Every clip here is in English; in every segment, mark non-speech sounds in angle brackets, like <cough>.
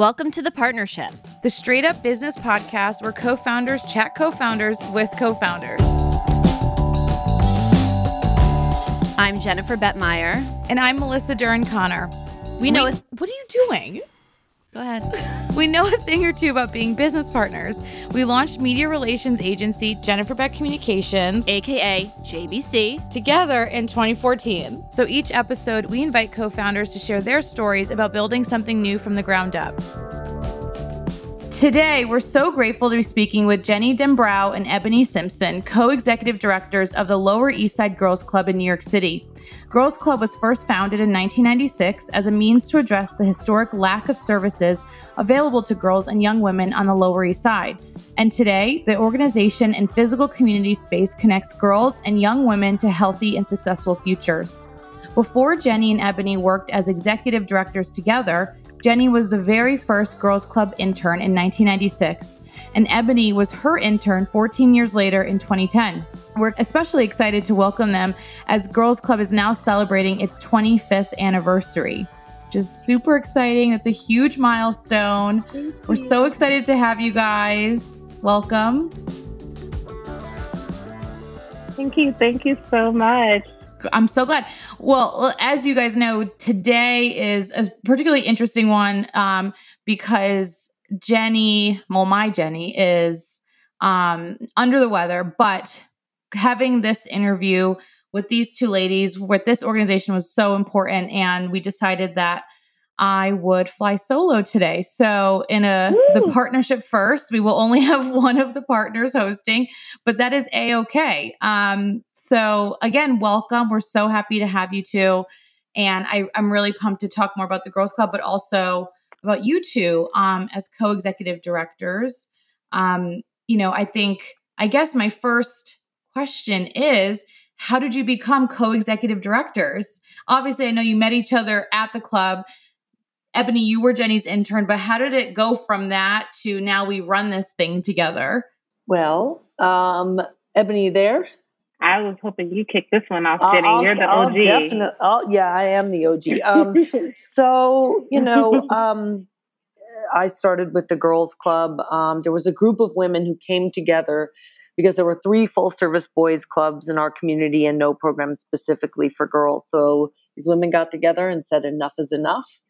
Welcome to the partnership, the straight up business podcast where co founders chat co founders with co founders. I'm Jennifer Bettmeyer. And I'm Melissa Duran Connor. We know. What are you doing? Go ahead. we know a thing or two about being business partners. We launched media relations agency Jennifer Beck Communications, aka JBC, together in 2014. So each episode, we invite co founders to share their stories about building something new from the ground up. Today, we're so grateful to be speaking with Jenny Dembrow and Ebonie Simpson, co executive directors of the Lower East Side Girls Club in New York City. Girls Club was first founded in 1996 as a means to address the historic lack of services available to girls and young women on the Lower East Side. And today, the organization and physical community space connects girls and young women to healthy and successful futures. Before Jenny and Ebonie worked as executive directors together, Jenny was the very first Girls Club intern in 1996 and Ebonie was her intern 14 years later in 2010. We're especially excited to welcome them as Girls Club is now celebrating its 25th anniversary. Just super exciting. It's a huge milestone. We're so excited to have you guys. Welcome. Thank you. Thank you so much. I'm so glad. Well, as you guys know, today is a particularly interesting one um, because Jenny, well, my Jenny is um, under the weather, but having this interview with these two ladies with this organization was so important. And we decided that I would fly solo today. So in a Woo! the partnership first, we will only <laughs> have one of the partners hosting, but that is a okay. Um, so again, welcome. We're so happy to have you two, and I, I'm really pumped to talk more about the Girls Club, but also about you two um, as co-executive directors. Um, you know, I think I guess my first question is how did you become co-executive directors? Obviously, I know you met each other at the club. Ebonie, you were Jenny's intern, but how did it go from that to now we run this thing together? Well, um, Ebonie, there? I was hoping you kick this one off, Jenny. I'll, You're the I'll OG. Definitely, I'll, yeah, I am the OG. Um, <laughs> so, you know, um, I started with the Girls Club. Um, there was a group of women who came together because there were three full service boys clubs in our community and no program specifically for girls. So these women got together and said, enough is enough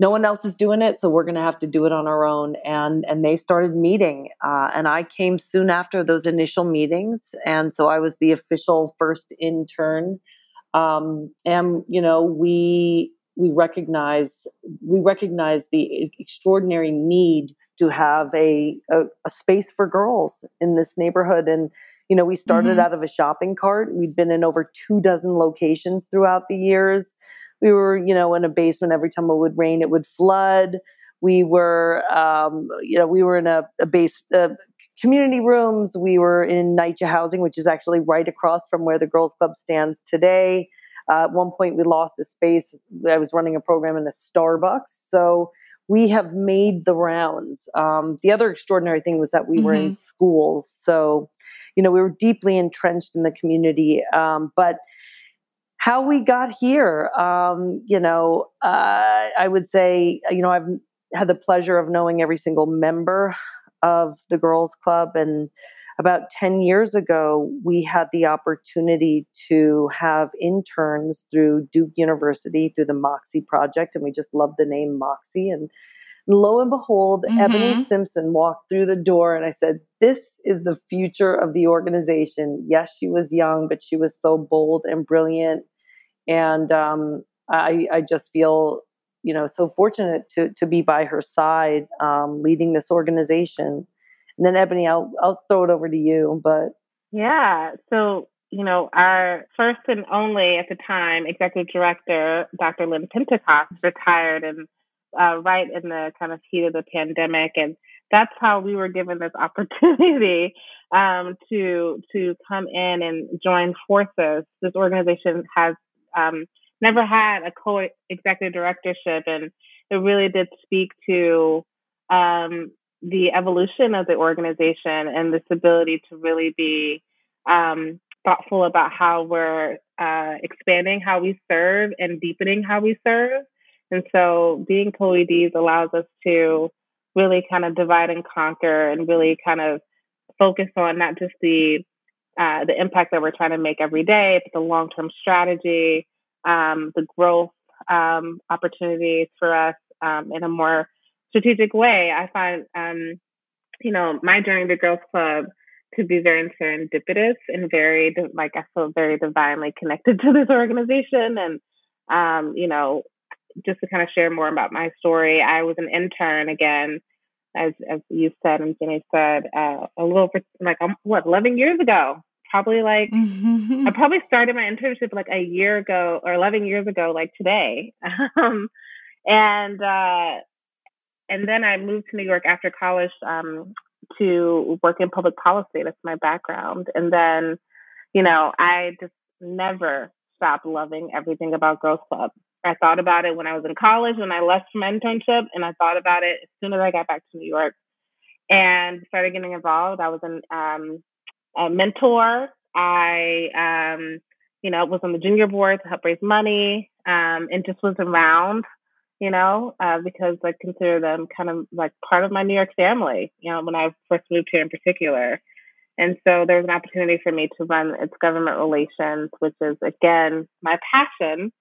no one else is doing it so we're going to have to do it on our own and and they started meeting uh, and i came soon after those initial meetings and so i was the official first intern. Um, and you know we we recognize we recognize the extraordinary need to have a, a, a space for girls in this neighborhood and you know we started mm-hmm. out of a shopping cart. We'd been in over two dozen locations throughout the years we were, you know, in a basement. Every time it would rain, it would flood. We were, um, you know, we were in a, a base uh, community rooms. We were in NYCHA housing, which is actually right across from where the Girls Club stands today. Uh, at one point, we lost a space. I was running a program in a Starbucks. So we have made the rounds. Um, the other extraordinary thing was that we mm-hmm. were in mm-hmm. schools. So, you know, we were deeply entrenched in the community. Um, but how we got here. Um, you know, uh, I would say, you know, I've had the pleasure of knowing every single member of the Girls Club. And about 10 years ago, we had the opportunity to have interns through Duke University through the Moxie Project. And we just loved the name Moxie. And lo and behold, mm-hmm. Ebonie Simpson walked through the door and I said, This is the future of the organization. Yes, she was young, but she was so bold and brilliant and um, I, I just feel you know so fortunate to to be by her side um, leading this organization. And then ebonie i'll i'll throw it over to you but yeah. So you know our first and only at the time executive director dr lynn pentecost retired and uh, right in the kind of heat of the pandemic. And that's how we were given this <laughs> opportunity um, to to come in and join forces. This organization has um, never had a co-executive directorship, and it really did speak to um, the evolution of the organization and this ability to really be um, thoughtful about how we're uh, expanding how we serve and deepening how we serve. And so being co-EDs allows us to really kind of divide and conquer and really kind of focus on not just the uh, the impact that we're trying to make every day, but the long term strategy, um, the growth um, opportunities for us um, in a more strategic way. I find, um, you know, my journey to Girls Club to be very serendipitous and very, like, I feel very divinely connected <laughs> to this organization. And, um, you know, just to kind of share more about my story, I was an intern again, as as you said and Jenny said, uh, a little like um, what eleven years ago. Probably like <laughs> I probably started my internship like a year ago or eleven years ago, like today. <laughs> um, and uh, and then I moved to New York after college um, to work in public policy. That's my background. And then, you know, I just never stopped loving everything about Girls Club. I thought about it when I was in college, when I left for my internship, and I thought about it as soon as I got back to New York and started getting involved. I was an, um, a mentor. I, um, you know, was on the junior board to help raise money um, and just was around, you know, uh, because I consider them kind of like part of my New York family, you know, when I first moved here in particular. And so there was an opportunity for me to run its government relations, which is, again, my passion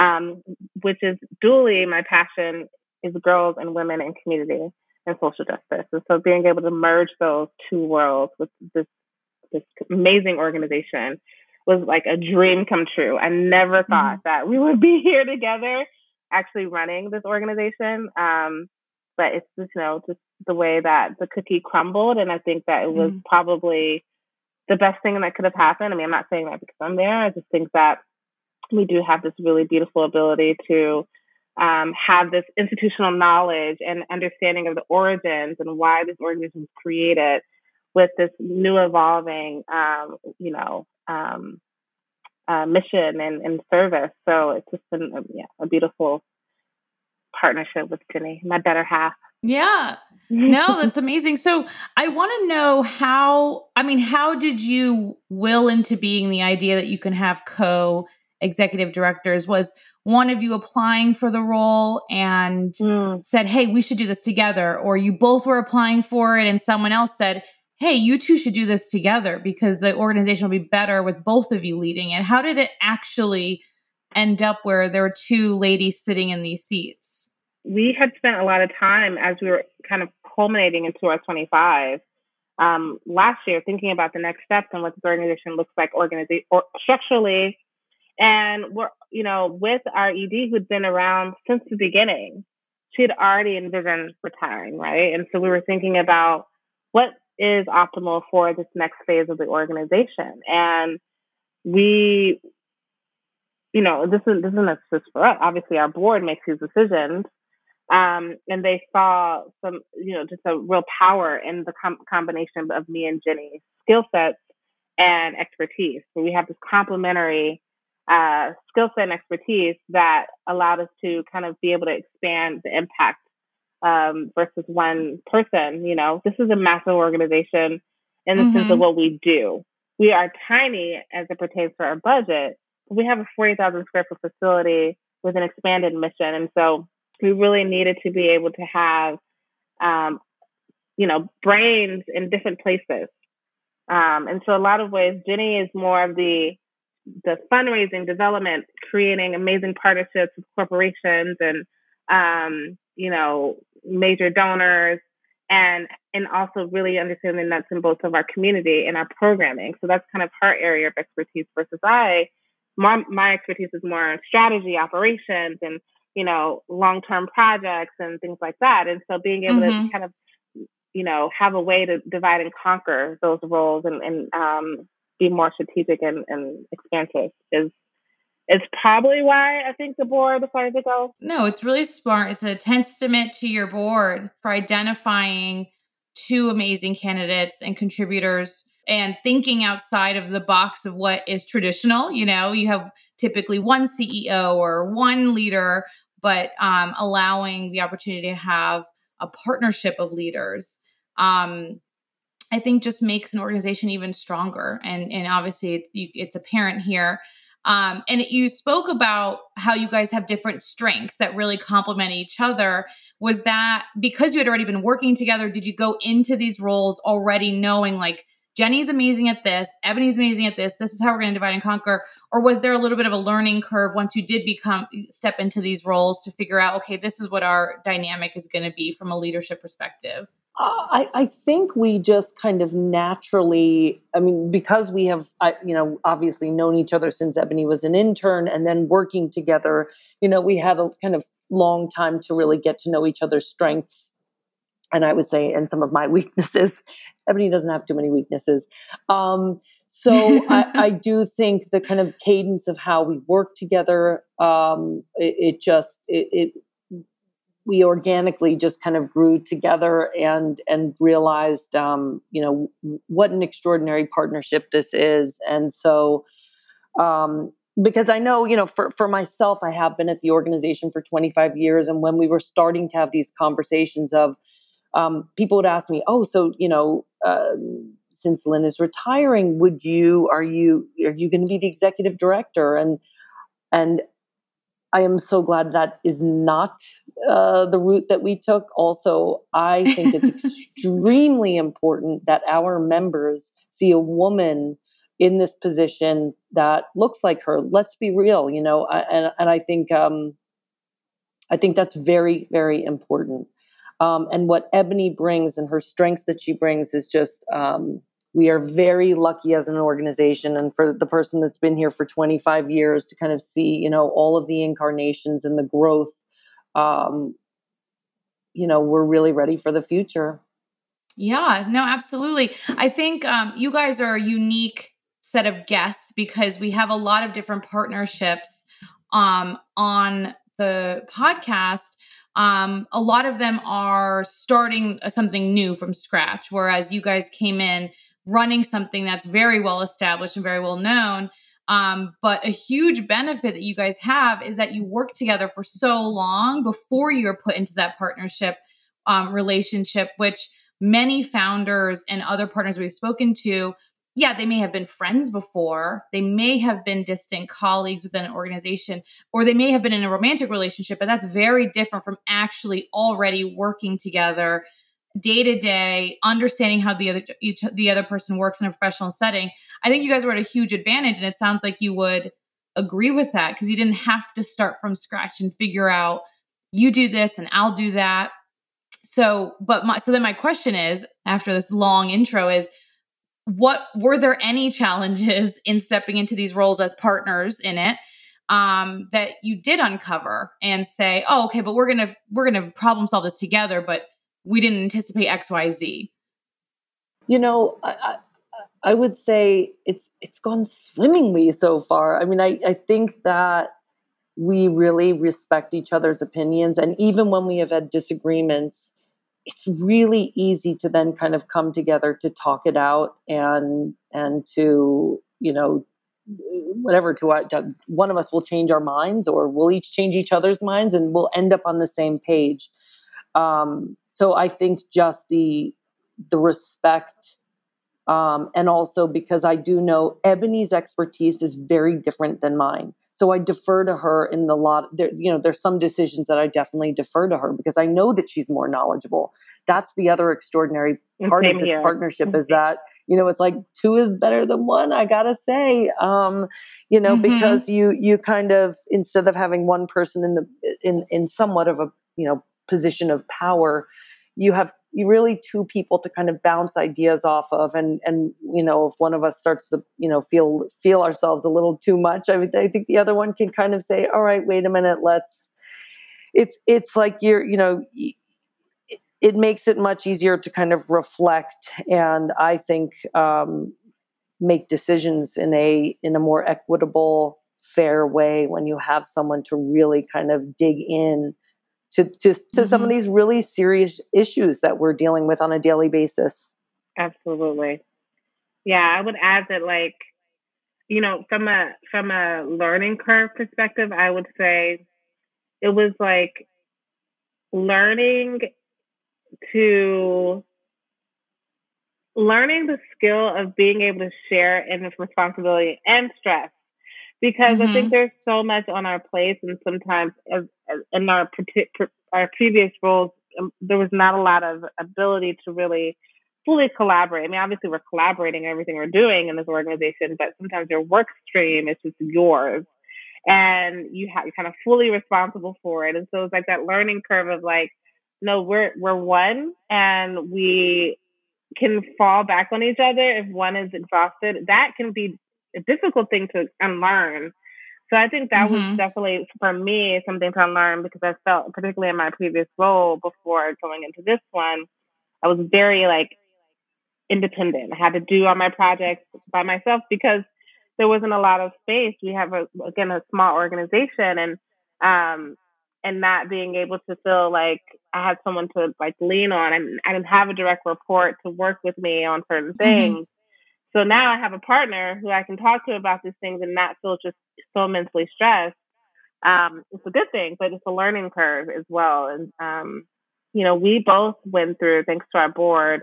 um, which is dually my passion is girls and women and community and social justice. And so being able to merge those two worlds with this this amazing organization was like a dream come true. I never mm-hmm. thought mm-hmm. that we would be <laughs> here together actually running this organization. Um, but it's just, you know, just the way that the cookie crumbled. And I think that it was mm-hmm. probably the best thing that could have happened. I mean, I'm not saying that because I'm there. I just think that we do have this really beautiful ability to um, have this institutional knowledge and understanding of the origins and why this organization was created with this new evolving, um, you know, um, uh, mission and, and, service. So it's just been a, yeah, a beautiful partnership with Jenny, my better half. Yeah. No, <laughs> that's amazing. So I want to know how, I mean, how did you will into being the idea that you can have co executive directors was one of you applying for the role and mm. said, Hey, we should do this together. Or you both were applying for it and someone else said, Hey, you two should do this together because the organization will be better with both of you leading it. How did it actually end up where there were two ladies sitting in these seats? We had spent a lot of time as we were kind of culminating into our 25 um, last year thinking about the next steps and what this organization looks like organiza- or structurally and we're, you know, with our ED who'd been around since the beginning, she had already envisioned retiring, right? And so we were thinking about what is optimal for this next phase of the organization. And we, you know, this is this isn't just for us. Obviously, our board makes these decisions, um, and they saw some, you know, just a real power in the com- combination of me and Jenny's skill sets and expertise. So we have this complementary uh, skill set and expertise that allowed us to kind of be able to expand the impact um, versus one person. You know, this is a massive organization in the mm-hmm. sense of mm-hmm. what we do. We are tiny as it pertains to our budget. We have a 40,000 square foot facility with an expanded mission. And so we really needed to be able to have, um, you know, brains in different places. Um, and so a lot of ways, Jenny is more of the the fundraising, development, creating amazing partnerships with corporations and um, you know major donors, and and also really understanding the nuts and bolts of our community and our programming. So that's kind of her area of expertise versus I. My, my expertise is more strategy, operations, and you know long term projects and things like that. And so being able mm-hmm. to kind of you know have a way to divide and conquer those roles and, and um, be more strategic and, and expansive is it's probably why I think the board decided to go. No, it's really smart. It's a testament to your board for identifying two amazing candidates and contributors and thinking outside of the box of what is traditional. You know, you have typically one CEO or one leader, but um, allowing the opportunity to have a partnership of leaders. Um, I think just makes an organization even stronger. And and obviously it's, you, it's apparent here. Um, and you spoke about how you guys have different strengths that really complement each other. Was that because you had already been working together? Did you go into these roles already knowing like Jenny's amazing at this, Ebonie's amazing at this, this is how we're going to divide and conquer? Or was there a little bit of a learning curve once you did become step into these roles to figure out, okay, this is what our dynamic is going to be from a leadership perspective? I, I, think we just kind of naturally, I mean, because we have, you know, obviously known each other since Ebonie was an intern and then working together, you know, we had a kind of long time to really get to know each other's strengths. And I would say, and some of my <laughs> weaknesses. Ebonie doesn't have too many weaknesses. Um, so I, I, <laughs> do think the kind of cadence of how we work together, um, it, it, just, it, it we organically just kind of grew together and and realized um, you know what an extraordinary partnership this is. And so um, because I know you know for for myself I have been at the organization for 25 years and when we were starting to have these conversations of um, people would ask me oh so you know uh, since Lynn is retiring would you are you are you going to be the executive director? And and I am so glad that is not uh, the route that we took. Also, I think it's <laughs> extremely important that our members see a woman in this position that looks like her. Let's be real, you know, and and I think um, I think that's very very important. Um, and what Ebonie brings and her strengths that she brings is just um, we are very lucky as an organization and for the person that's been here for 25 years to kind of see you know all of the incarnations and the growth um you know we're really ready for the future. Yeah no absolutely. I think um you guys are a unique set of guests because we have a lot of different partnerships um on the podcast. Um, a lot of them are starting something new from scratch whereas you guys came in running something that's very well established and very well known. Um, but a huge benefit that you guys have is that you work together for so long before you're put into that partnership um, relationship, which many founders and other partners we've spoken to, yeah, they may have been friends before, they may have been distant colleagues within an organization, or they may have been in a romantic relationship, but that's very different from actually already working together day to day, understanding how the other each the other person works in a professional setting. I think you guys were at a huge advantage, and it sounds like you would agree with that because you didn't have to start from scratch and figure out you do this and I'll do that. So, but my so then my question is after this long intro is what were there any challenges in stepping into these roles as partners in it um, that you did uncover and say, oh, okay, but we're gonna we're gonna problem solve this together, but we didn't anticipate XYZ? You know, I, I, I would say it's it's gone swimmingly so far. I mean, I, I think that we really respect each other's opinions. And even when we have had disagreements, it's really easy to then kind of come together to talk it out and and to, you know, whatever to, uh, to one of us will change our minds or we'll each change each other's minds and we'll end up on the same page um, so I think just the the respect, um, and also because I do know Ebonie's expertise is very different than mine. So I defer to her in the lot. There, you know, there's some decisions that I definitely defer to her because I know that she's more knowledgeable. That's the other extraordinary part Same of this here. partnership is that you know it's like two is better than one. I gotta say, um, you know, mm-hmm. because you you kind of instead of having one person in the in in somewhat of a you know position of power you have really two people to kind of bounce ideas off of and and you know if one of us starts to you know feel feel ourselves a little too much i, I think the other one can kind of say all right wait a minute let's it's it's like you're you know it, it makes it much easier to kind of reflect and i think um, make decisions in a in a more equitable fair way when you have someone to really kind of dig in to to, to mm-hmm. some of mm-hmm. these really serious issues that we're dealing with on a daily basis. Absolutely. Yeah, I would add that like you know, from a from a learning curve perspective, I would say it was like learning to learning the skill of being able to share in this responsibility and stress because Mhm. I think there's so much on our plates, and sometimes as, as in our our previous roles, um, there was not a lot of ability to really fully collaborate. I mean, obviously we're collaborating everything we're doing in this organization, but sometimes your work stream is just yours, and you have you're kind of fully responsible for it. And so it's like that learning curve of like, no, we're we're one, and we can fall back on each other if one is exhausted. That can be a difficult thing to unlearn. So I think that Mhm. was definitely for me something to unlearn because I felt, particularly in my previous role before going into this one, I was very like independent. I had to do all my projects by myself because there wasn't a lot of space. We have a again a small organization and um and not being able to feel like I had someone to like lean on and I didn't have a direct report to work with me on certain things. So now I have a partner who I can talk to about these things and not feel just so mentally stressed. Um, it's a good thing, but it's a learning curve as well. And um, you know, we both went through, thanks to our board,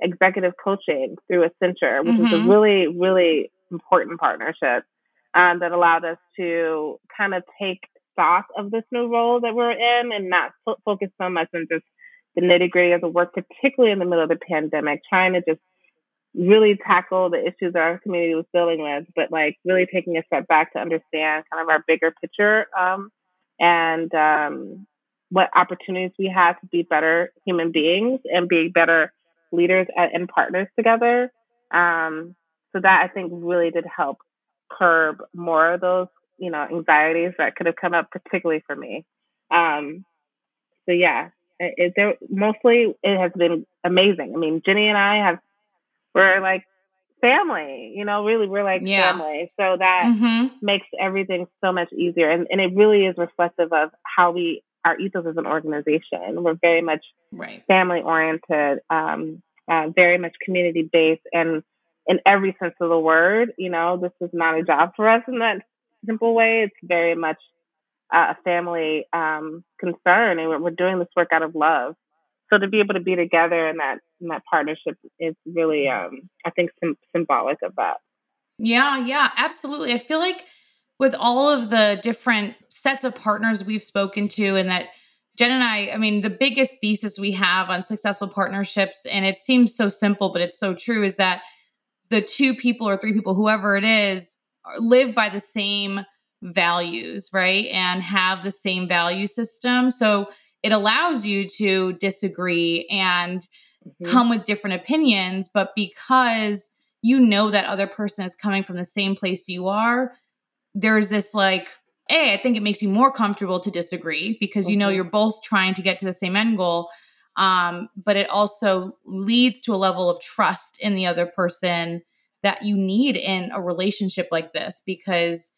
executive coaching through Accenture, which is a Mhm. really, really important partnership um, that allowed us to kind of take stock of this new role that we're in and not fo- focus so much on just the nitty gritty of the work, particularly in the middle of the pandemic, trying to just really tackle the issues that our community was dealing with, but like really taking a step back to understand kind of our bigger picture um, and um, what opportunities we have to be better human beings and be better leaders and, and partners together. Um, so that I think really did help curb more of those, you know, anxieties that could have come up, particularly for me. Um, so yeah, it, it, there mostly it has been amazing. I mean, Jenny and I have we're like family, you know, really we're like Yeah. family. So that Mhm. makes everything so much easier. And, and it really is reflective of how we, our ethos as an organization. We're very much Right. family oriented, um, uh, very much community based, and in every sense of the word, you know, this is not a job for us in that simple way. It's very much uh, a family um, concern, and we're, we're doing this work out of love. So to be able to be together in that in that partnership is really, um, I think, sim- symbolic of that. Yeah, yeah, absolutely. I feel like with all of the different sets of partners we've spoken to, and that Jen and I, I mean, the biggest thesis we have on successful partnerships, and it seems so simple, but it's so true, is that the two people or three people, whoever it is, live by the same values, right? And have the same value system. So it allows you to disagree and Mhm. come with different opinions, but because you know that other person is coming from the same place you are, there's this like, hey, I think it makes you more comfortable to disagree because you know Mhm. you're both trying to get to the same end goal. Um, but it also leads to a level of trust in the other person that you need in a relationship like this because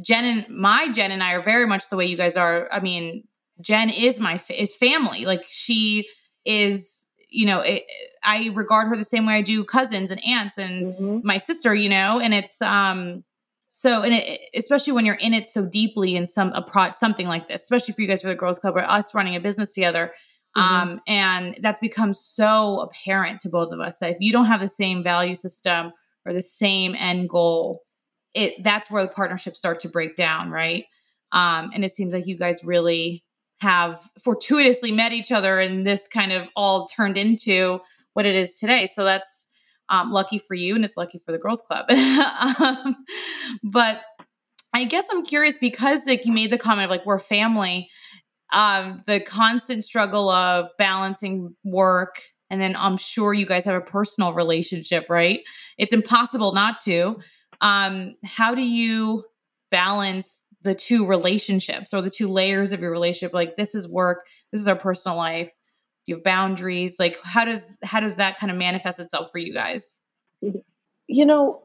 Jen and my Jen and I are very much the way you guys are. I mean, Jen is my is family. Like she is, you know, it, I regard her the same way I do cousins and aunts and Mhm. my sister, you know, and it's um so and it, especially when you're in it so deeply in some a pro something like this, especially for you guys for the Girls Club or us running a business together. Mhm. Um, and that's become so apparent to both of us that if you don't have the same value system or the same end goal, it that's where the partnerships start to break down, right? Um, and it seems like you guys really have fortuitously met each other and this kind of all turned into what it is today. So that's um, lucky for you and it's lucky for the girls club. <laughs> um, but I guess I'm curious because like you made the comment of like we're family, um, the constant struggle of balancing work and then I'm sure you guys have a personal relationship, right? It's impossible not to. Um, how do you balance the two relationships or the two layers of your relationship? Like this is work, this is our personal life. You have boundaries? Like how does how does that kind of manifest itself for you guys? You know,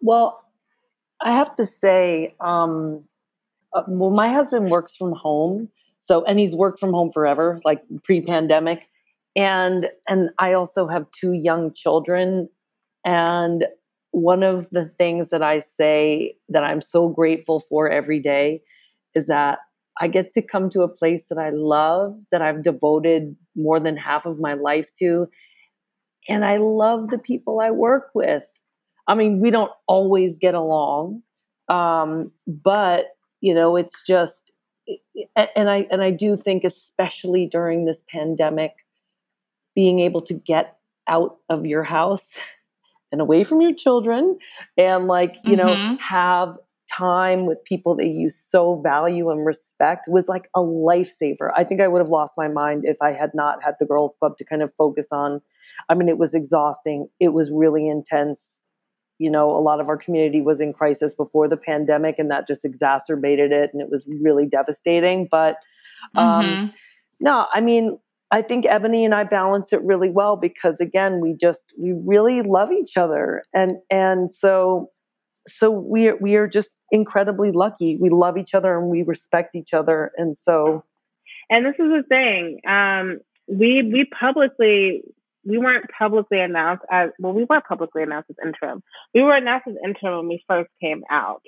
well, I have to say, um, uh, well, my husband works from home, so and he's worked from home forever, like pre-pandemic, and and I also have two young children, and one of the things that I say that I'm so grateful for every day is that I get to come to a place that I love, that I've devoted more than half of my life to, and I love the people I work with. I mean, we don't always get along, Um, but you know, it's just, and I and I do think, especially during this pandemic, being able to get out of your house <laughs> and away from your children, and like you know, Mhm. have time with people that you so value and respect was like a lifesaver. I think I would have lost my mind if I had not had the girls club to kind of focus on. I mean, it was exhausting. It was really intense. You know, a lot of our community was in crisis before the pandemic, and that just exacerbated it, and it was really devastating. But um, Mhm. no, I mean, I think Ebonie and I balance it really well because again, we just we really love each other, and and so so we are, we are just incredibly lucky. We love each other and we respect each other, and so And this is the thing. Um, we we publicly we weren't publicly announced as well. We weren't publicly announced as interim. We were announced as interim when we first came out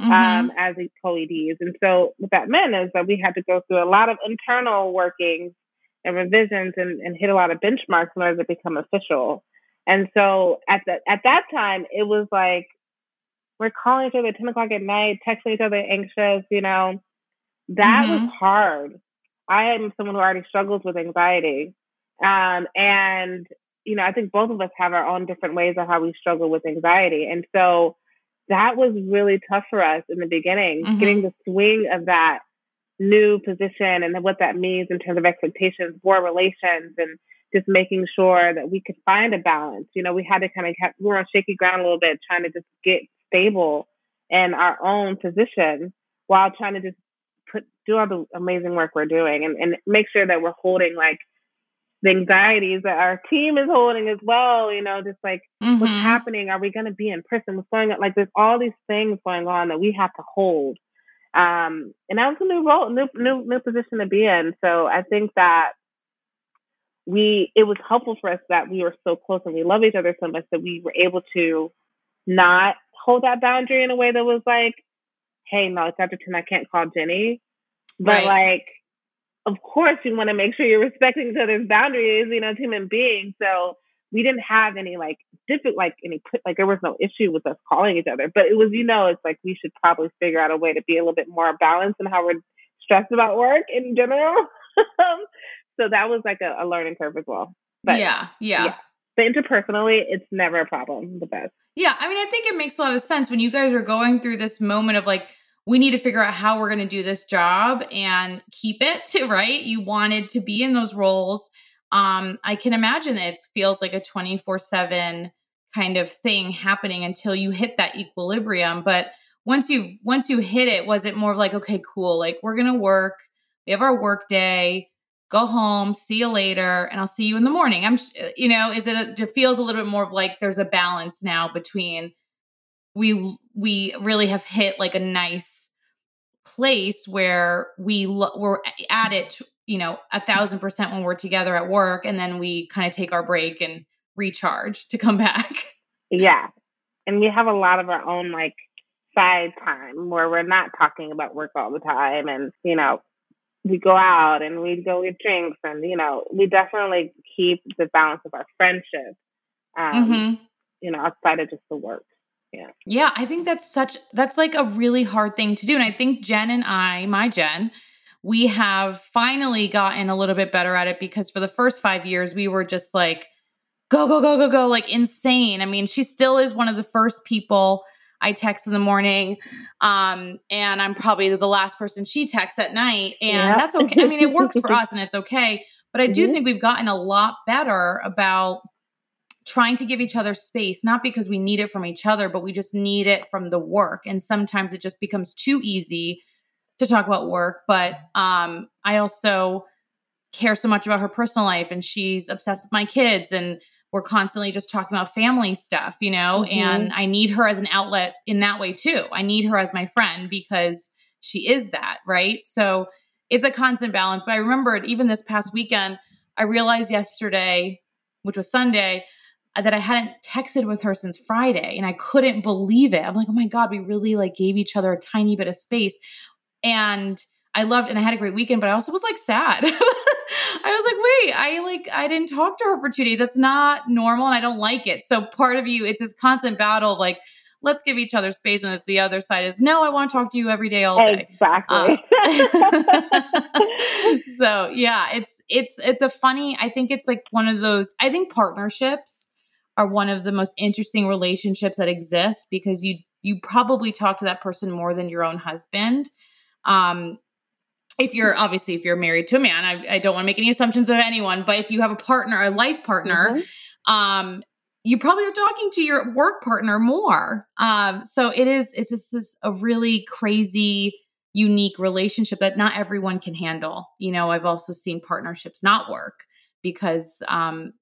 Mhm. um, as the co-eds. And so what that meant is that we had to go through a lot of internal workings and revisions and, and hit a lot of benchmarks in order to become official. And so at the at that time, it was like we're calling each other at ten o'clock at night, texting each other anxious. You know, that Mhm. was hard. I am someone who already struggles with anxiety, um, and you know, I think both of us have our own different ways of how we struggle with anxiety, and so that was really tough for us in the beginning, Mhm. getting the swing of that new position and then what that means in terms of expectations for relations and just making sure that we could find a balance. You know, we had to kind of have, we were on shaky ground a little bit, trying to just get stable in our own position while trying to just put do all the amazing work we're doing and, and make sure that we're holding like the anxieties that our team is holding as well. You know, just like what's Mhm. happening? Are we going to be in person? What's going on? Like, there's all these things going on that we have to hold. Um, and that was a new role, new, new, new position to be in. So I think that we, it was helpful for us that we were so close and we love each other so much that we were able to not hold that boundary in a way that was like, hey, no, it's after 10, I can't call Jenny. But Right. like, of course, you want to make sure you're respecting each other's boundaries, you know, as human beings. So we didn't have any like different, like any, like there was no issue with us calling each other. But it was, you know, it's like we should probably figure out a way to be a little bit more balanced in how we're stressed about work in general. <laughs> so that was like a, a learning curve as well. But yeah, yeah. yeah. but interpersonally, it's never a problem. The best. Yeah, I mean, I think it makes a lot of sense when you guys are going through this moment of like, we need to figure out how we're going to do this job and keep it, <laughs> right? You wanted to be in those roles. Um, I can imagine that it feels like a 24 7 kind of thing happening until you hit that equilibrium. But once you've once you hit it, was it more of like, okay, cool, like we're gonna work, we have our work day, go home, see you later, and I'll see you in the morning. I'm, you know, is it? A, it feels a little bit more of like there's a balance now between we we really have hit like a nice place where we lo- we're at it, you know, a thousand percent when we're together at work, and then we kind of take our break and recharge to come <laughs> back. Yeah. And we have a lot of our own like side time where we're not talking about work all the time and, you know, we go out and we go get drinks and, you know, we definitely keep the balance of our friendship, um, Mhm. you know, outside of just the work. Yeah. yeah, I think that's such that's like a really hard thing to do. And I think Jen and I, my Jen, we have finally gotten a little bit better at it because for the first 5 years we were just like go go go go go like insane. I mean, she still is one of the first people I text in the morning um and I'm probably the last person she texts at night and Yep. that's okay. I mean, it works for us and it's okay, but I do Mhm. think we've gotten a lot better about trying to give each other space, not because we need it from each other, but we just need it from the work. And sometimes it just becomes too easy to talk about work. But um, I also care so much about her personal life and she's obsessed with my kids and we're constantly just talking about family stuff, you know, Mhm. and I need her as an outlet in that way too. I need her as my friend because she is that, right? So it's a constant balance. But I remembered even this past weekend, I realized yesterday, which was Sunday, uh, that I hadn't texted with her since Friday and I couldn't believe it. I'm like, "Oh my god, we really like gave each other a tiny bit of space." And I loved and I had a great weekend, but I also was like sad. <laughs> I was like, "Wait, I like I didn't talk to her for 2 days. That's not normal and I don't like it." So part of you it's this constant battle of like let's give each other space. And it's the other side is, no, I want to talk to you every day, all day. Exactly. Uh, <laughs> <laughs> so yeah, it's it's it's a funny. I think it's like one of those. I think partnerships are one of the most interesting relationships that exist because you you probably talk to that person more than your own husband. Um, if you're obviously if you're married to a man, I, I don't want to make any assumptions of anyone, but if you have a partner, a life partner, mm-hmm. um, you probably are talking to your work partner more. Um, so it is it's just this a really crazy, unique relationship that not everyone can handle. You know, I've also seen partnerships not work because um,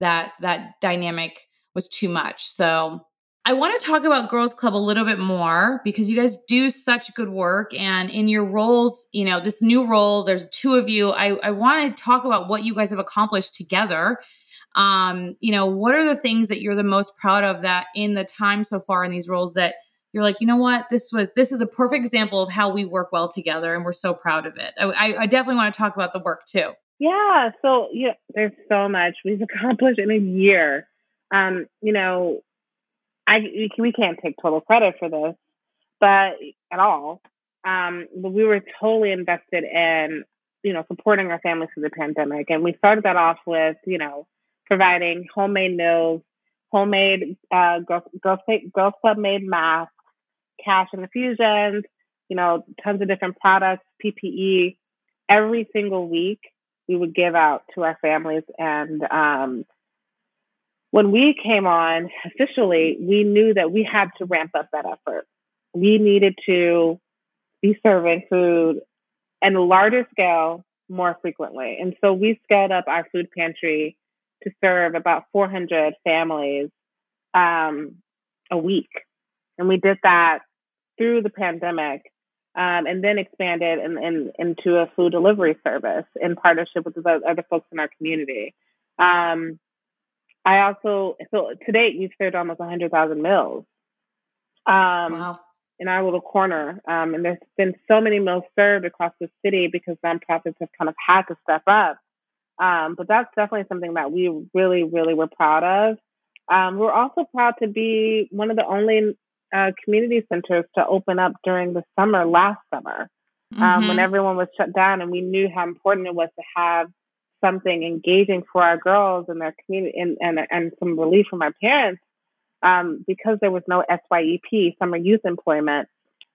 that that dynamic was too much. So I want to talk about Girls Club a little bit more because you guys do such good work. And in your roles, you know, this new role, there's two of you. I, I want to talk about what you guys have accomplished together. Um, you know, what are the things that you're the most proud of that in the time so far in these roles that you're like, you know what, this was this is a perfect example of how we work well together, and we're so proud of it. I, I definitely want to talk about the work too. Yeah, so yeah, there's so much we've accomplished in a year. Um, you know, I we can't take total credit for this, but at all. Um, but we were totally invested in you know supporting our families through the pandemic, and we started that off with you know providing homemade meals, homemade uh, girls, girls, club made masks, cash infusions, you know, tons of different products, PPE. Every single week, we would give out to our families and um, when we came on officially, we knew that we had to ramp up that effort. We needed to be serving food at a larger scale more frequently. And so we scaled up our food pantry to serve about 400 families um, a week. And we did that through the pandemic um, and then expanded in, in, into a food delivery service in partnership with the other folks in our community. Um, I also so to date we've served almost 100,000 meals. Um, wow. In our little corner, um, and there's been so many meals served across the city because nonprofits have kind of had to step up. Um, but that's definitely something that we really, really were proud of. Um, we're also proud to be one of the only uh, community centers to open up during the summer last summer um, mm-hmm. when everyone was shut down, and we knew how important it was to have something engaging for our girls and their community and, and, and some relief from our parents um, because there was no SYEP, Summer Youth Employment,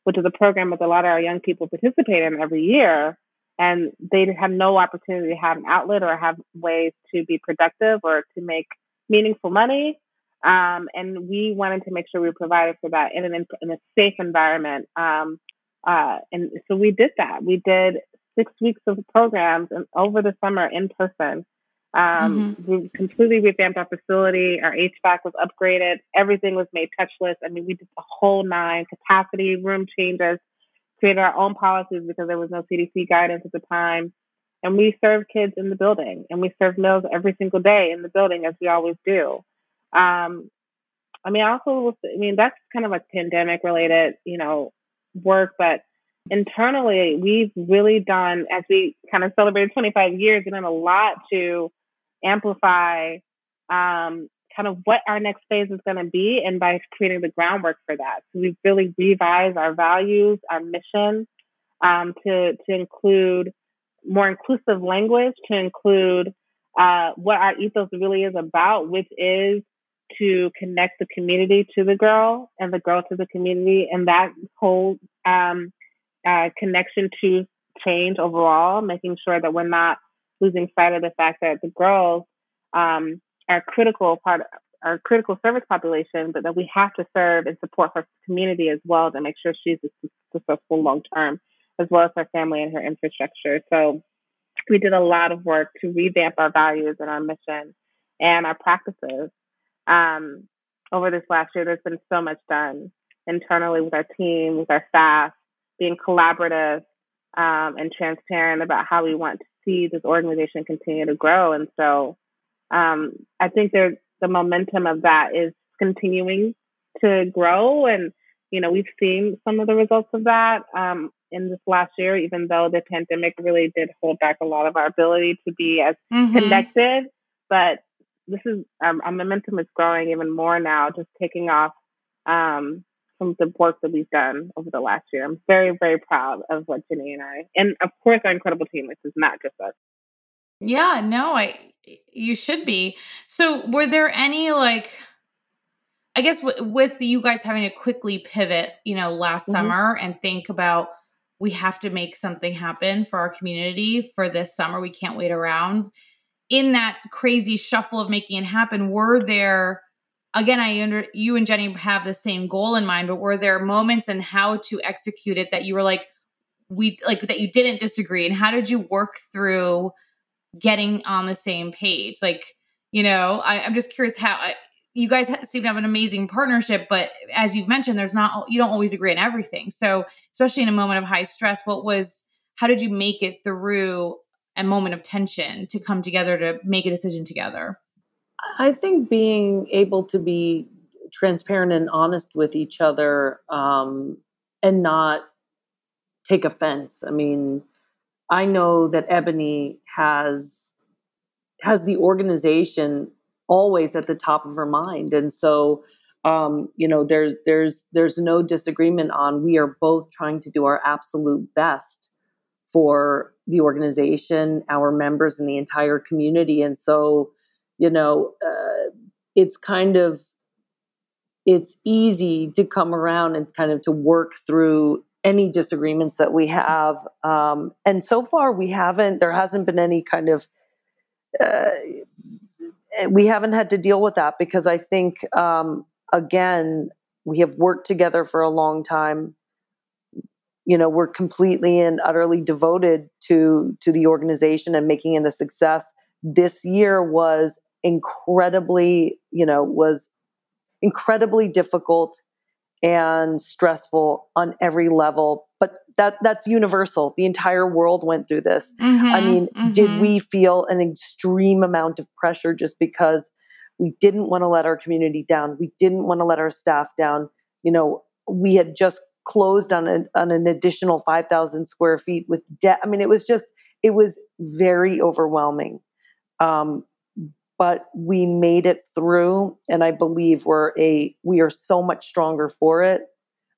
which is a program that a lot of our young people participate in every year. And they had no opportunity to have an outlet or have ways to be productive or to make meaningful money. Um, and we wanted to make sure we provided for that in, an, in a safe environment. Um, uh, and so we did that. We did six weeks of programs and over the summer in person. Um, mm-hmm. We completely revamped our facility. Our HVAC was upgraded. Everything was made touchless. I mean, we did the whole nine capacity, room changes, created our own policies because there was no CDC guidance at the time. And we serve kids in the building and we serve meals every single day in the building as we always do. Um, I mean, I also, I mean, that's kind of like pandemic related, you know, work, but internally, we've really done, as we kind of celebrated 25 years, we've done a lot to amplify um, kind of what our next phase is going to be and by creating the groundwork for that. So we've really revised our values, our mission um, to, to include more inclusive language, to include uh, what our ethos really is about, which is to connect the community to the girl and the girl to the community. And that whole um, uh, connection to change overall, making sure that we're not losing sight of the fact that the girls um, are critical part our critical service population, but that we have to serve and support her community as well to make sure she's successful long term, as well as her family and her infrastructure. So we did a lot of work to revamp our values and our mission and our practices. Um, over this last year, there's been so much done internally with our team, with our staff, being collaborative um, and transparent about how we want to see this organization continue to grow. And so um, I think there's the momentum of that is continuing to grow. And, you know, we've seen some of the results of that um, in this last year, even though the pandemic really did hold back a lot of our ability to be as mm-hmm. connected. But this is um, our momentum is growing even more now, just taking off um, from the work that we've done over the last year. I'm very, very proud of what Jenny and I, and of course, our incredible team. which is not just us. Yeah, no, I you should be. So, were there any like I guess w- with you guys having to quickly pivot, you know, last mm-hmm. summer and think about we have to make something happen for our community for this summer. We can't wait around. In that crazy shuffle of making it happen, were there again I under you and Jenny have the same goal in mind, but were there moments and how to execute it that you were like we like that you didn't disagree and how did you work through getting on the same page? Like, you know, I, am just curious how I, you guys seem to have an amazing partnership, but as you've mentioned, there's not you don't always agree on everything. So, especially in a moment of high stress, what was how did you make it through a moment of tension to come together to make a decision together? I think being able to be transparent and honest with each other um, and not take offense. I mean, I know that Ebonie has has the organization always at the top of her mind, and so um, you know there's there's there's no disagreement on we are both trying to do our absolute best for the organization, our members, and the entire community, and so you know uh, it's kind of it's easy to come around and kind of to work through any disagreements that we have. Um, and so far, we haven't, there hasn't been any kind of, uh, we haven't had to deal with that because I think, um, again, we have worked together for a long time. You know, we're completely and utterly devoted to to the organization and making it a success. This year was incredibly, you know, was incredibly difficult and stressful on every level but that that's universal. The entire world went through this. Mm-hmm, i mean mm-hmm. did we feel an extreme amount of pressure just because we didn't want to let our community down? We didn't want to let our staff down? You know we had just closed on, a, on an additional 5000 square feet with debt i mean it was just it was very overwhelming. Um, but we made it through and i believe we're a we are so much stronger for it.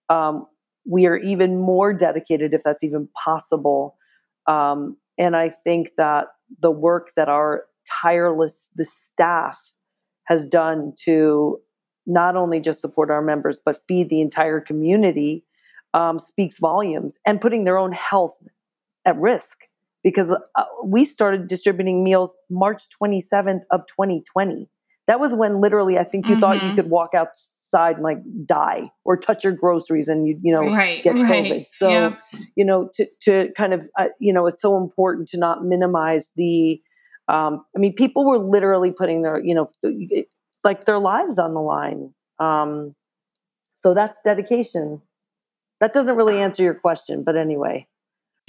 Um, we are even more dedicated if that's even possible. Um, and i think that the work that our tireless the staff has done to not only just support our members but feed the entire community um, speaks volumes and putting their own health at risk because uh, we started distributing meals March 27th of 2020. That was when literally I think you mm-hmm. thought you mm-hmm. could walk outside and like die or touch your groceries and you you know right, get right. COVID. So yep. you know to to kind of uh, you know it's so important to not minimize the. Um, I mean, people were literally putting their you know like their lives on the line. Um, so that's dedication. That doesn't really answer your question, but anyway.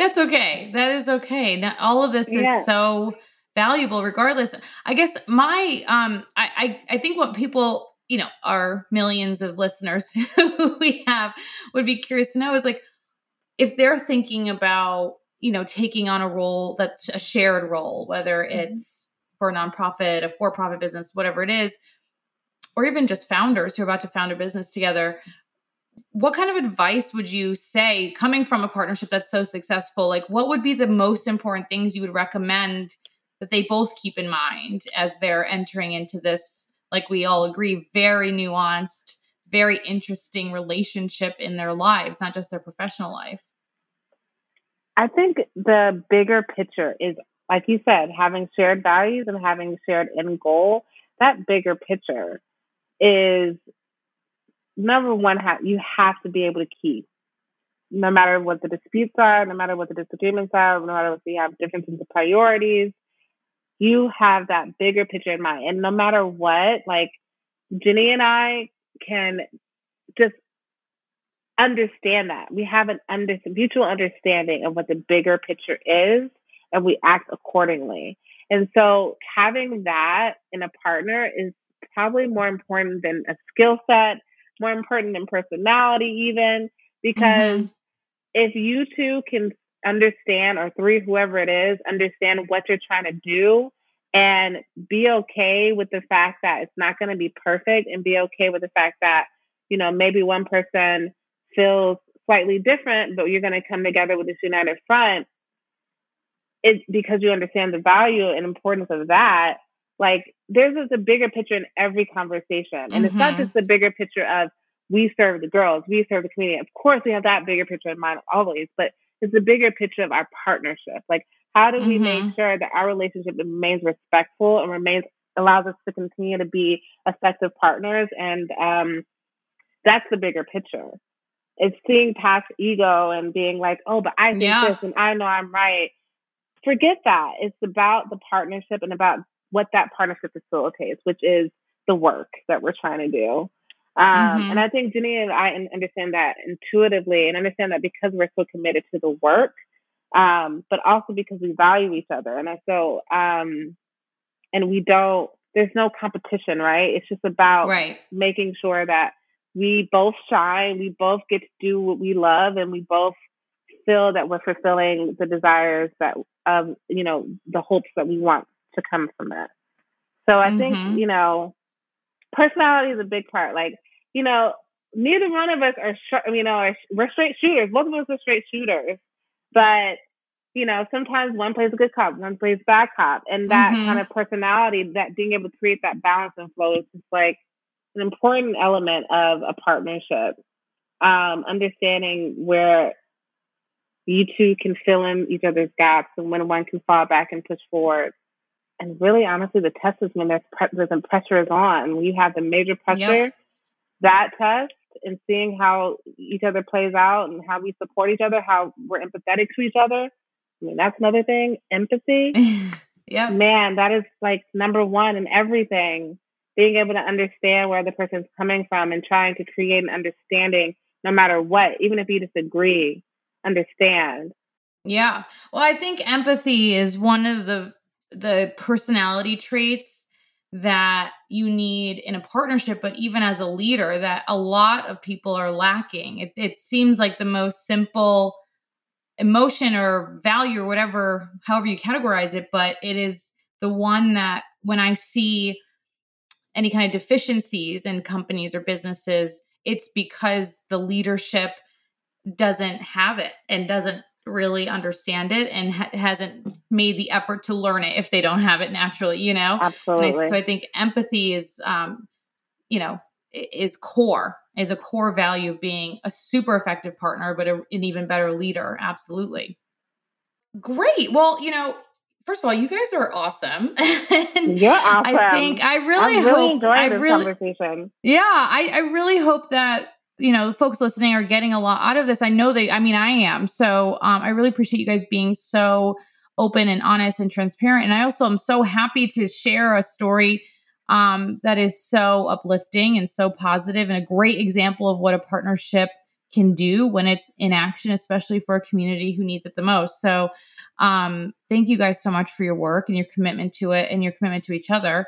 That's okay. That is okay. Now, all of this is so valuable regardless. I guess my um I, I I think what people, you know, our millions of listeners <laughs> who we have would be curious to know is like if they're thinking about, you know, taking on a role that's a shared role, whether mm-hmm. it's for a nonprofit, a for-profit business, whatever it is, or even just founders who are about to found a business together what kind of advice would you say coming from a partnership that's so successful like what would be the most important things you would recommend that they both keep in mind as they're entering into this like we all agree very nuanced very interesting relationship in their lives not just their professional life? I think the bigger picture is like you said having shared values and having shared end goal that bigger picture is number one, you have to be able to keep, no matter what the disputes are, no matter what the disagreements are, no matter if we have differences of priorities, you have that bigger picture in mind. And no matter what, like Jenny and I can just understand that. We have an under, mutual understanding of what the bigger picture is, and we act accordingly. And so having that in a partner is probably more important than a skill set more important than personality, even because mm-hmm. if you two can understand, or three, whoever it is, understand what you're trying to do and be okay with the fact that it's not going to be perfect and be okay with the fact that you know, maybe one person feels slightly different, but you're going to come together with this united front. It's because you understand the value and importance of that. Like there's just a bigger picture in every conversation. And mm-hmm. it's not mm-hmm. just the bigger picture of we serve the girls, we serve the community. Of course, we have that bigger picture in mind always, but it's the bigger picture of our partnership. Like, how do we mm-hmm. make sure that our relationship remains respectful and remains allows us to continue to be effective partners? And um, that's the bigger picture. It's seeing past ego and being like, oh, but I think yeah. this and I know I'm right. Forget that. It's about the partnership and about what that partnership facilitates, which is the work that we're trying to do. Um, mm-hmm. And I think Jenny and I understand that intuitively and understand that because we're so committed to the work, um, but also because we value each other. And so, um, and we don't, there's no competition, right? It's just about right. making sure that we both shine, we both get to do what we love, and we both feel that we're fulfilling the desires that, of, you know, the hopes that we want to come from that. So I mm-hmm. think, you know, personality is a big part. Like, you know, neither one of us are, sh- you know, are, we're straight shooters. Both of us are straight shooters. But, you know, sometimes one plays a good cop, one plays bad cop. And that mm-hmm. kind of personality, that being able to create that balance and flow is just like an important element of a partnership. Um, understanding where you two can fill in each other's gaps and when one can fall back and push forward and really honestly the test is when there's pre- the pressure is on. When you have the major pressure yep. that test and seeing how each other plays out and how we support each other how we're empathetic to each other i mean that's another thing. Empathy? <laughs> Yeah man that is like number one in everything. Being able to understand where the person's coming from and trying to create an understanding no matter what even if you disagree understand. Yeah. Well i think empathy is one of the the personality traits that you need in a partnership, but even as a leader, that a lot of people are lacking. It, it seems like the most simple emotion or value or whatever, however you categorize it, but it is the one that when I see any kind of deficiencies in companies or businesses, it's because the leadership doesn't have it and doesn't really understand it and ha- hasn't made the effort to learn it if they don't have it naturally you know? Absolutely I, so i think empathy is um you know is core is a core value of being a super effective partner but a, an even better leader. Absolutely. Great. Well you know first of all you guys are awesome. <laughs> You're awesome i think i really, I'm hope really i really conversation. Yeah I, I really hope that you know, the folks listening are getting a lot out of this. I know they, I mean, I am. So um, I really appreciate you guys being so open and honest and transparent. And I also am so happy to share a story um, that is so uplifting and so positive and a great example of what a partnership can do when it's in action, especially for a community who needs it the most. So um, thank you guys so much for your work and your commitment to it and your commitment to each other.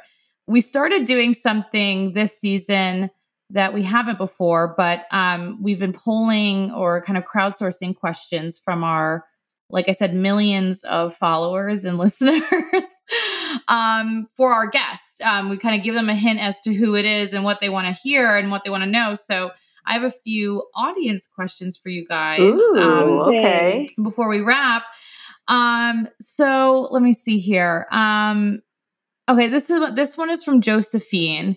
We started doing something this season that we haven't before, but um, we've been polling or kind of crowdsourcing questions from our, like I said, millions of followers and <laughs> listeners um, for our guests. Um, we kind of give them a hint as to who it is and what they want to hear and what they want to know. So I have a few audience questions for you guys. Ooh, um, okay. Before we wrap. Um, so let me see here. Um, okay, this is this one is from Josephine.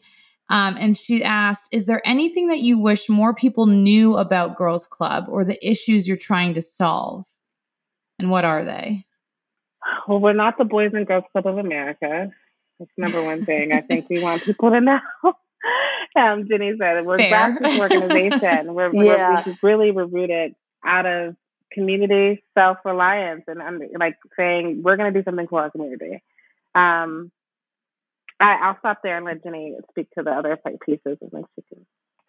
Um, and she asked, Is there anything that you wish more people knew about Girls Club or the issues you're trying to solve? And what are they? Well, we're not the Boys and Girls Club of America. That's number one thing I think we <laughs> want people to know. <laughs> um, Jenny said we're a grassroots <laughs> organization. We're, yeah. we're, we really we're rooted out of community self reliance and um, like saying we're going to do something for our community. Um, I, will stop there and let Jenny speak to the other pieces of Mexican.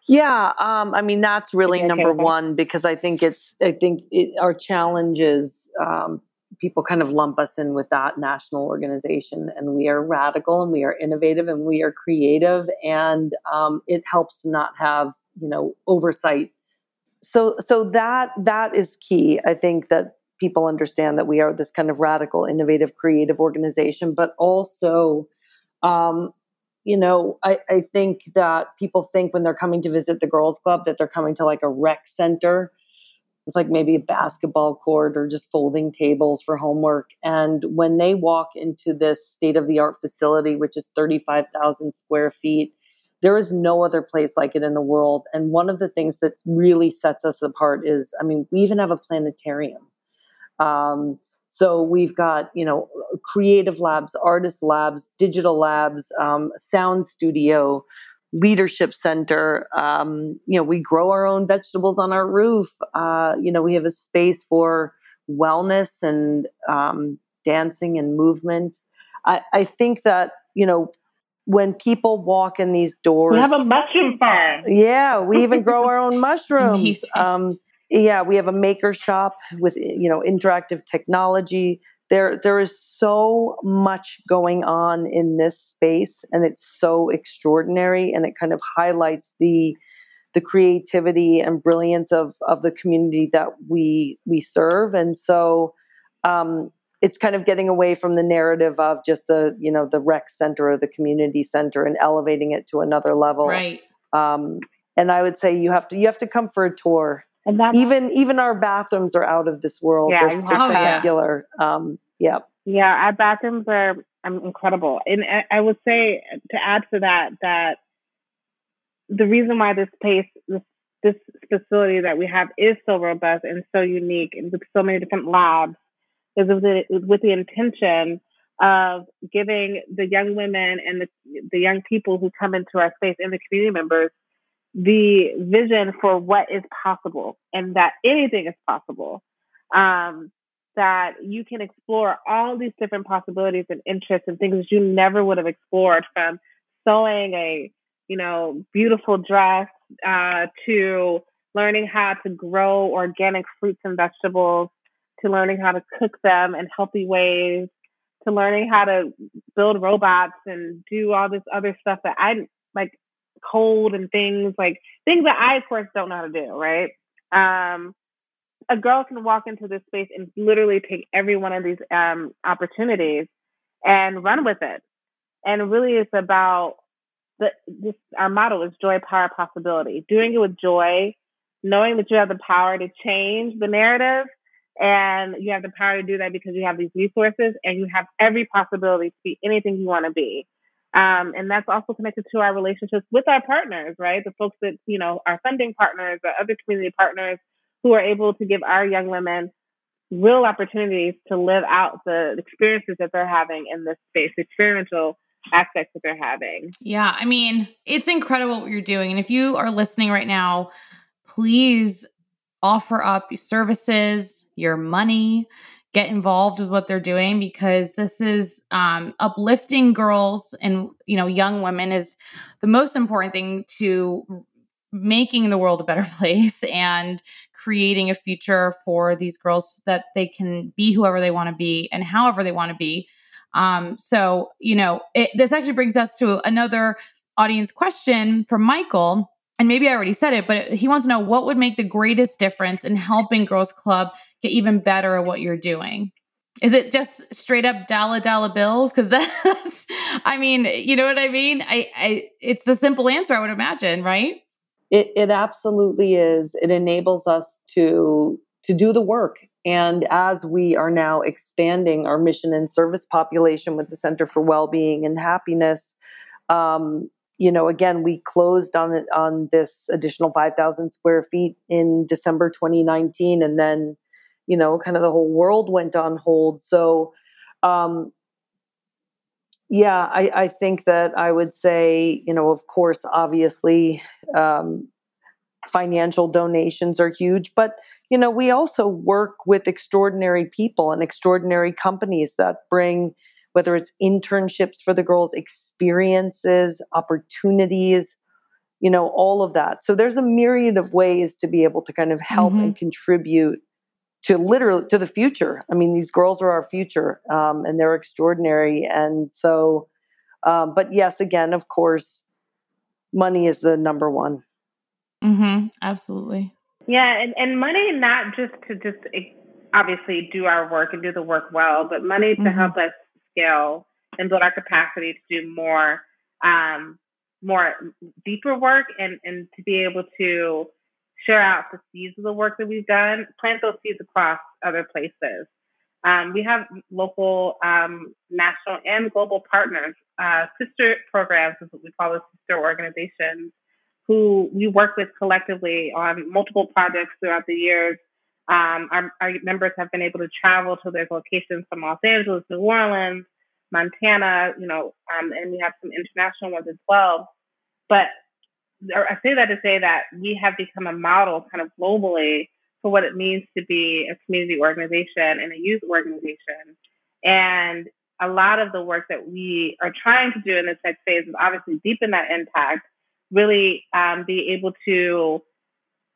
Yeah, um, I mean that's really number one because I think it's I think it, our challenge is um, people kind of lump us in with that national organization, and we are radical and we are innovative and we are creative, and um, it helps to not have you know oversight. So so that that is key. I think that people understand that we are this kind of radical, innovative, creative organization, but also um, you know, I, I think that people think when they're coming to visit the girls club that they're coming to like a rec center. It's like maybe a basketball court or just folding tables for homework. And when they walk into this state of the art facility, which is 35,000 square feet, there is no other place like it in the world. And one of the things that really sets us apart is, I mean, we even have a planetarium. Um, so we've got, you know, creative labs, artist labs, digital labs, um, sound studio, leadership center. Um, you know, we grow our own vegetables on our roof. Uh, you know, we have a space for wellness and um, dancing and movement. I, I think that, you know, when people walk in these doors, we have a mushroom farm. Yeah, we even grow our own <laughs> mushrooms. Um, yeah, we have a maker shop with you know interactive technology. There, there is so much going on in this space, and it's so extraordinary, and it kind of highlights the the creativity and brilliance of of the community that we we serve. And so, um, it's kind of getting away from the narrative of just the you know the rec center or the community center and elevating it to another level. Right. Um, and I would say you have to you have to come for a tour and that even even our bathrooms are out of this world. Yeah, They're spectacular. Oh, yeah. Um, yeah. Yeah, our bathrooms are um, incredible, and I, I would say to add to that that the reason why this space, this this facility that we have is so robust and so unique, and with so many different labs, is with the, with the intention of giving the young women and the the young people who come into our space and the community members the vision for what is possible and that anything is possible. Um, that you can explore all these different possibilities and interests and things that you never would have explored from sewing a, you know, beautiful dress uh, to learning how to grow organic fruits and vegetables to learning how to cook them in healthy ways to learning how to build robots and do all this other stuff that I like cold and things like things that I, of course, don't know how to do, right? Um, a girl can walk into this space and literally take every one of these um, opportunities and run with it. And really, it's about the this our motto is joy, power, possibility. Doing it with joy, knowing that you have the power to change the narrative, and you have the power to do that because you have these resources and you have every possibility to be anything you want to be. Um, and that's also connected to our relationships with our partners, right? The folks that, you know, our funding partners, or other community partners who are able to give our young women real opportunities to live out the experiences that they're having in this space, experiential aspects that they're having. Yeah, I mean, it's incredible what you're doing. And if you are listening right now, please offer up your services, your money, get involved with what they're doing because this is um, uplifting girls and you know young women is the most important thing to making the world a better <laughs> place and creating a future for these girls that they can be whoever they want to be and however they want to be. Um, so you know it, this actually brings us to another audience question from michael and maybe i already said it but he wants to know what would make the greatest difference in helping girls club get even better at what you're doing? Is it just straight up dollar dollar bills? Because <laughs> that's, I mean, you know what I mean. I, I, it's the simple answer, I would imagine, right? It, it absolutely is. It enables us to to do the work. And as we are now expanding our mission and service population with the Center for Wellbeing and Happiness, um, you know, again, we closed on on this additional 5,000 square feet in December 2019, and then you know, kind of the whole world went on hold. So, um, yeah, I, I think that I would say, you know, of course, obviously, um, financial donations are huge, but you know, we also work with extraordinary people and extraordinary companies that bring whether it's internships for the girls, experiences, opportunities, you know, all of that. So there's a myriad of ways to be able to kind of help mm-hmm. and contribute to literally to the future. I mean, these girls are our future, um, and they're extraordinary. And so, um, but yes, again, of course, money is the number one. Mm-hmm. Absolutely. Yeah, and, and money not just to just eh, obviously do our work and do the work well, but money to mm-hmm. help us scale and build our capacity to do more um, more deeper work and, and to be able to share out the seeds of the work that we've done, plant those seeds across other places. Um, we have local, um, national, and global partners, uh, sister programs, is what we call the sister organizations, who we work with collectively on multiple projects throughout the years. Um, our, our, members have been able to travel to their locations from Los Angeles, New Orleans, Montana, you know, um, and we have some international ones as well. But I say that to say that we have become a model kind of globally for what it means to be a community organization and a youth organization. And a lot of the work that we are trying to do in this next phase is obviously deepen that impact, really um, be able to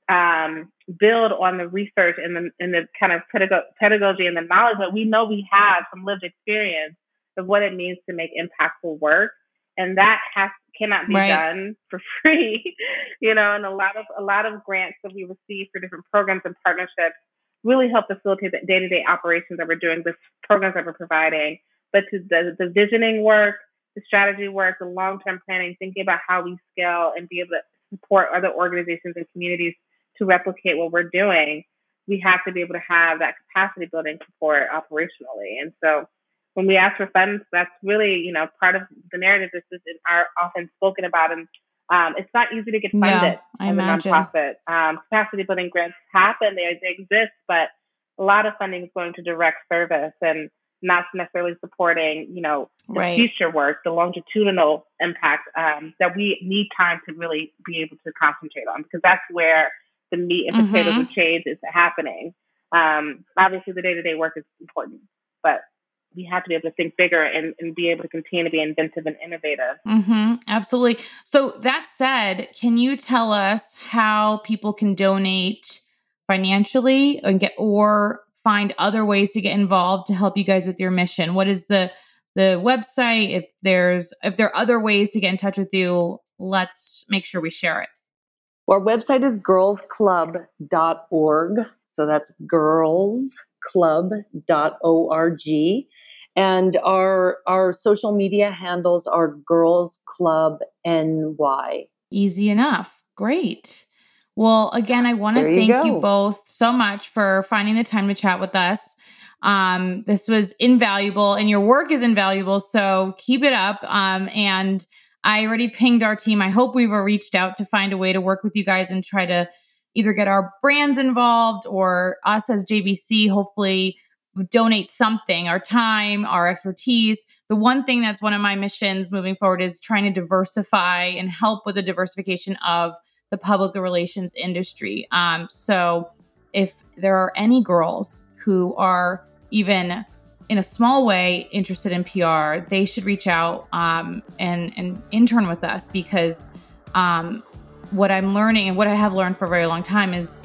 um, build on the research and the, and the kind of pedagogy and the knowledge that we know we have from lived experience of what it means to make impactful work. And that has cannot be right. done for <laughs> free, you know, and a lot of a lot of grants that we receive for different programs and partnerships really help facilitate the day-to-day operations that we're doing, the programs that we're providing. But to the, the visioning work, the strategy work, the long-term planning, thinking about how we scale and be able to support other organizations and communities to replicate what we're doing, we have to be able to have that capacity building support operationally. And so when we ask for funds, that's really, you know, part of the narrative this is are often spoken about. And um, it's not easy to get funded yeah, I as imagine. a nonprofit. Um, capacity building grants happen, they, they exist, but a lot of funding is going to direct service and not necessarily supporting, you know, the right. future work, the longitudinal impact um, that we need time to really be able to concentrate on because that's where the meat and potatoes mm-hmm. of change is happening. Um, obviously, the day to day work is important, but we have to be able to think bigger and, and be able to continue to be inventive and innovative. Mm-hmm, absolutely. So, that said, can you tell us how people can donate financially and get or find other ways to get involved to help you guys with your mission? What is the the website? If there's if there are other ways to get in touch with you, let's make sure we share it. Our website is girlsclub.org. So that's girls club.org. And our our social media handles are Girls Club NY. Easy enough. Great. Well, again, I want to thank you, you, both so much for finding the time to chat with us. Um, this was invaluable, and your work is invaluable. So keep it up. Um, and I already pinged our team. I hope we've reached out to find a way to work with you guys and try to either get our brands involved or us as JBC, hopefully donate something our time our expertise. The one thing that's one of my missions moving forward is trying to diversify and help with the diversification of the public relations industry. Um, so if there are any girls who are even in a small way interested in pr they should reach out um, and and intern with us because um, what I'm learning and what I have learned for a very long time is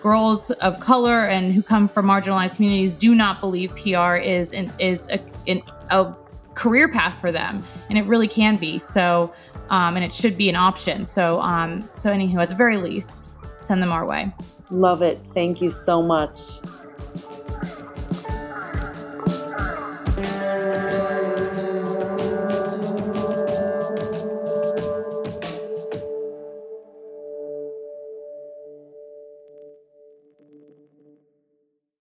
girls of color and who come from marginalized communities do not believe PR is an, is a, an, a career path for them, and it really can be. So, um, and it should be an option. So, um, so anywho, at the very least, send them our way. Love it. Thank you so much.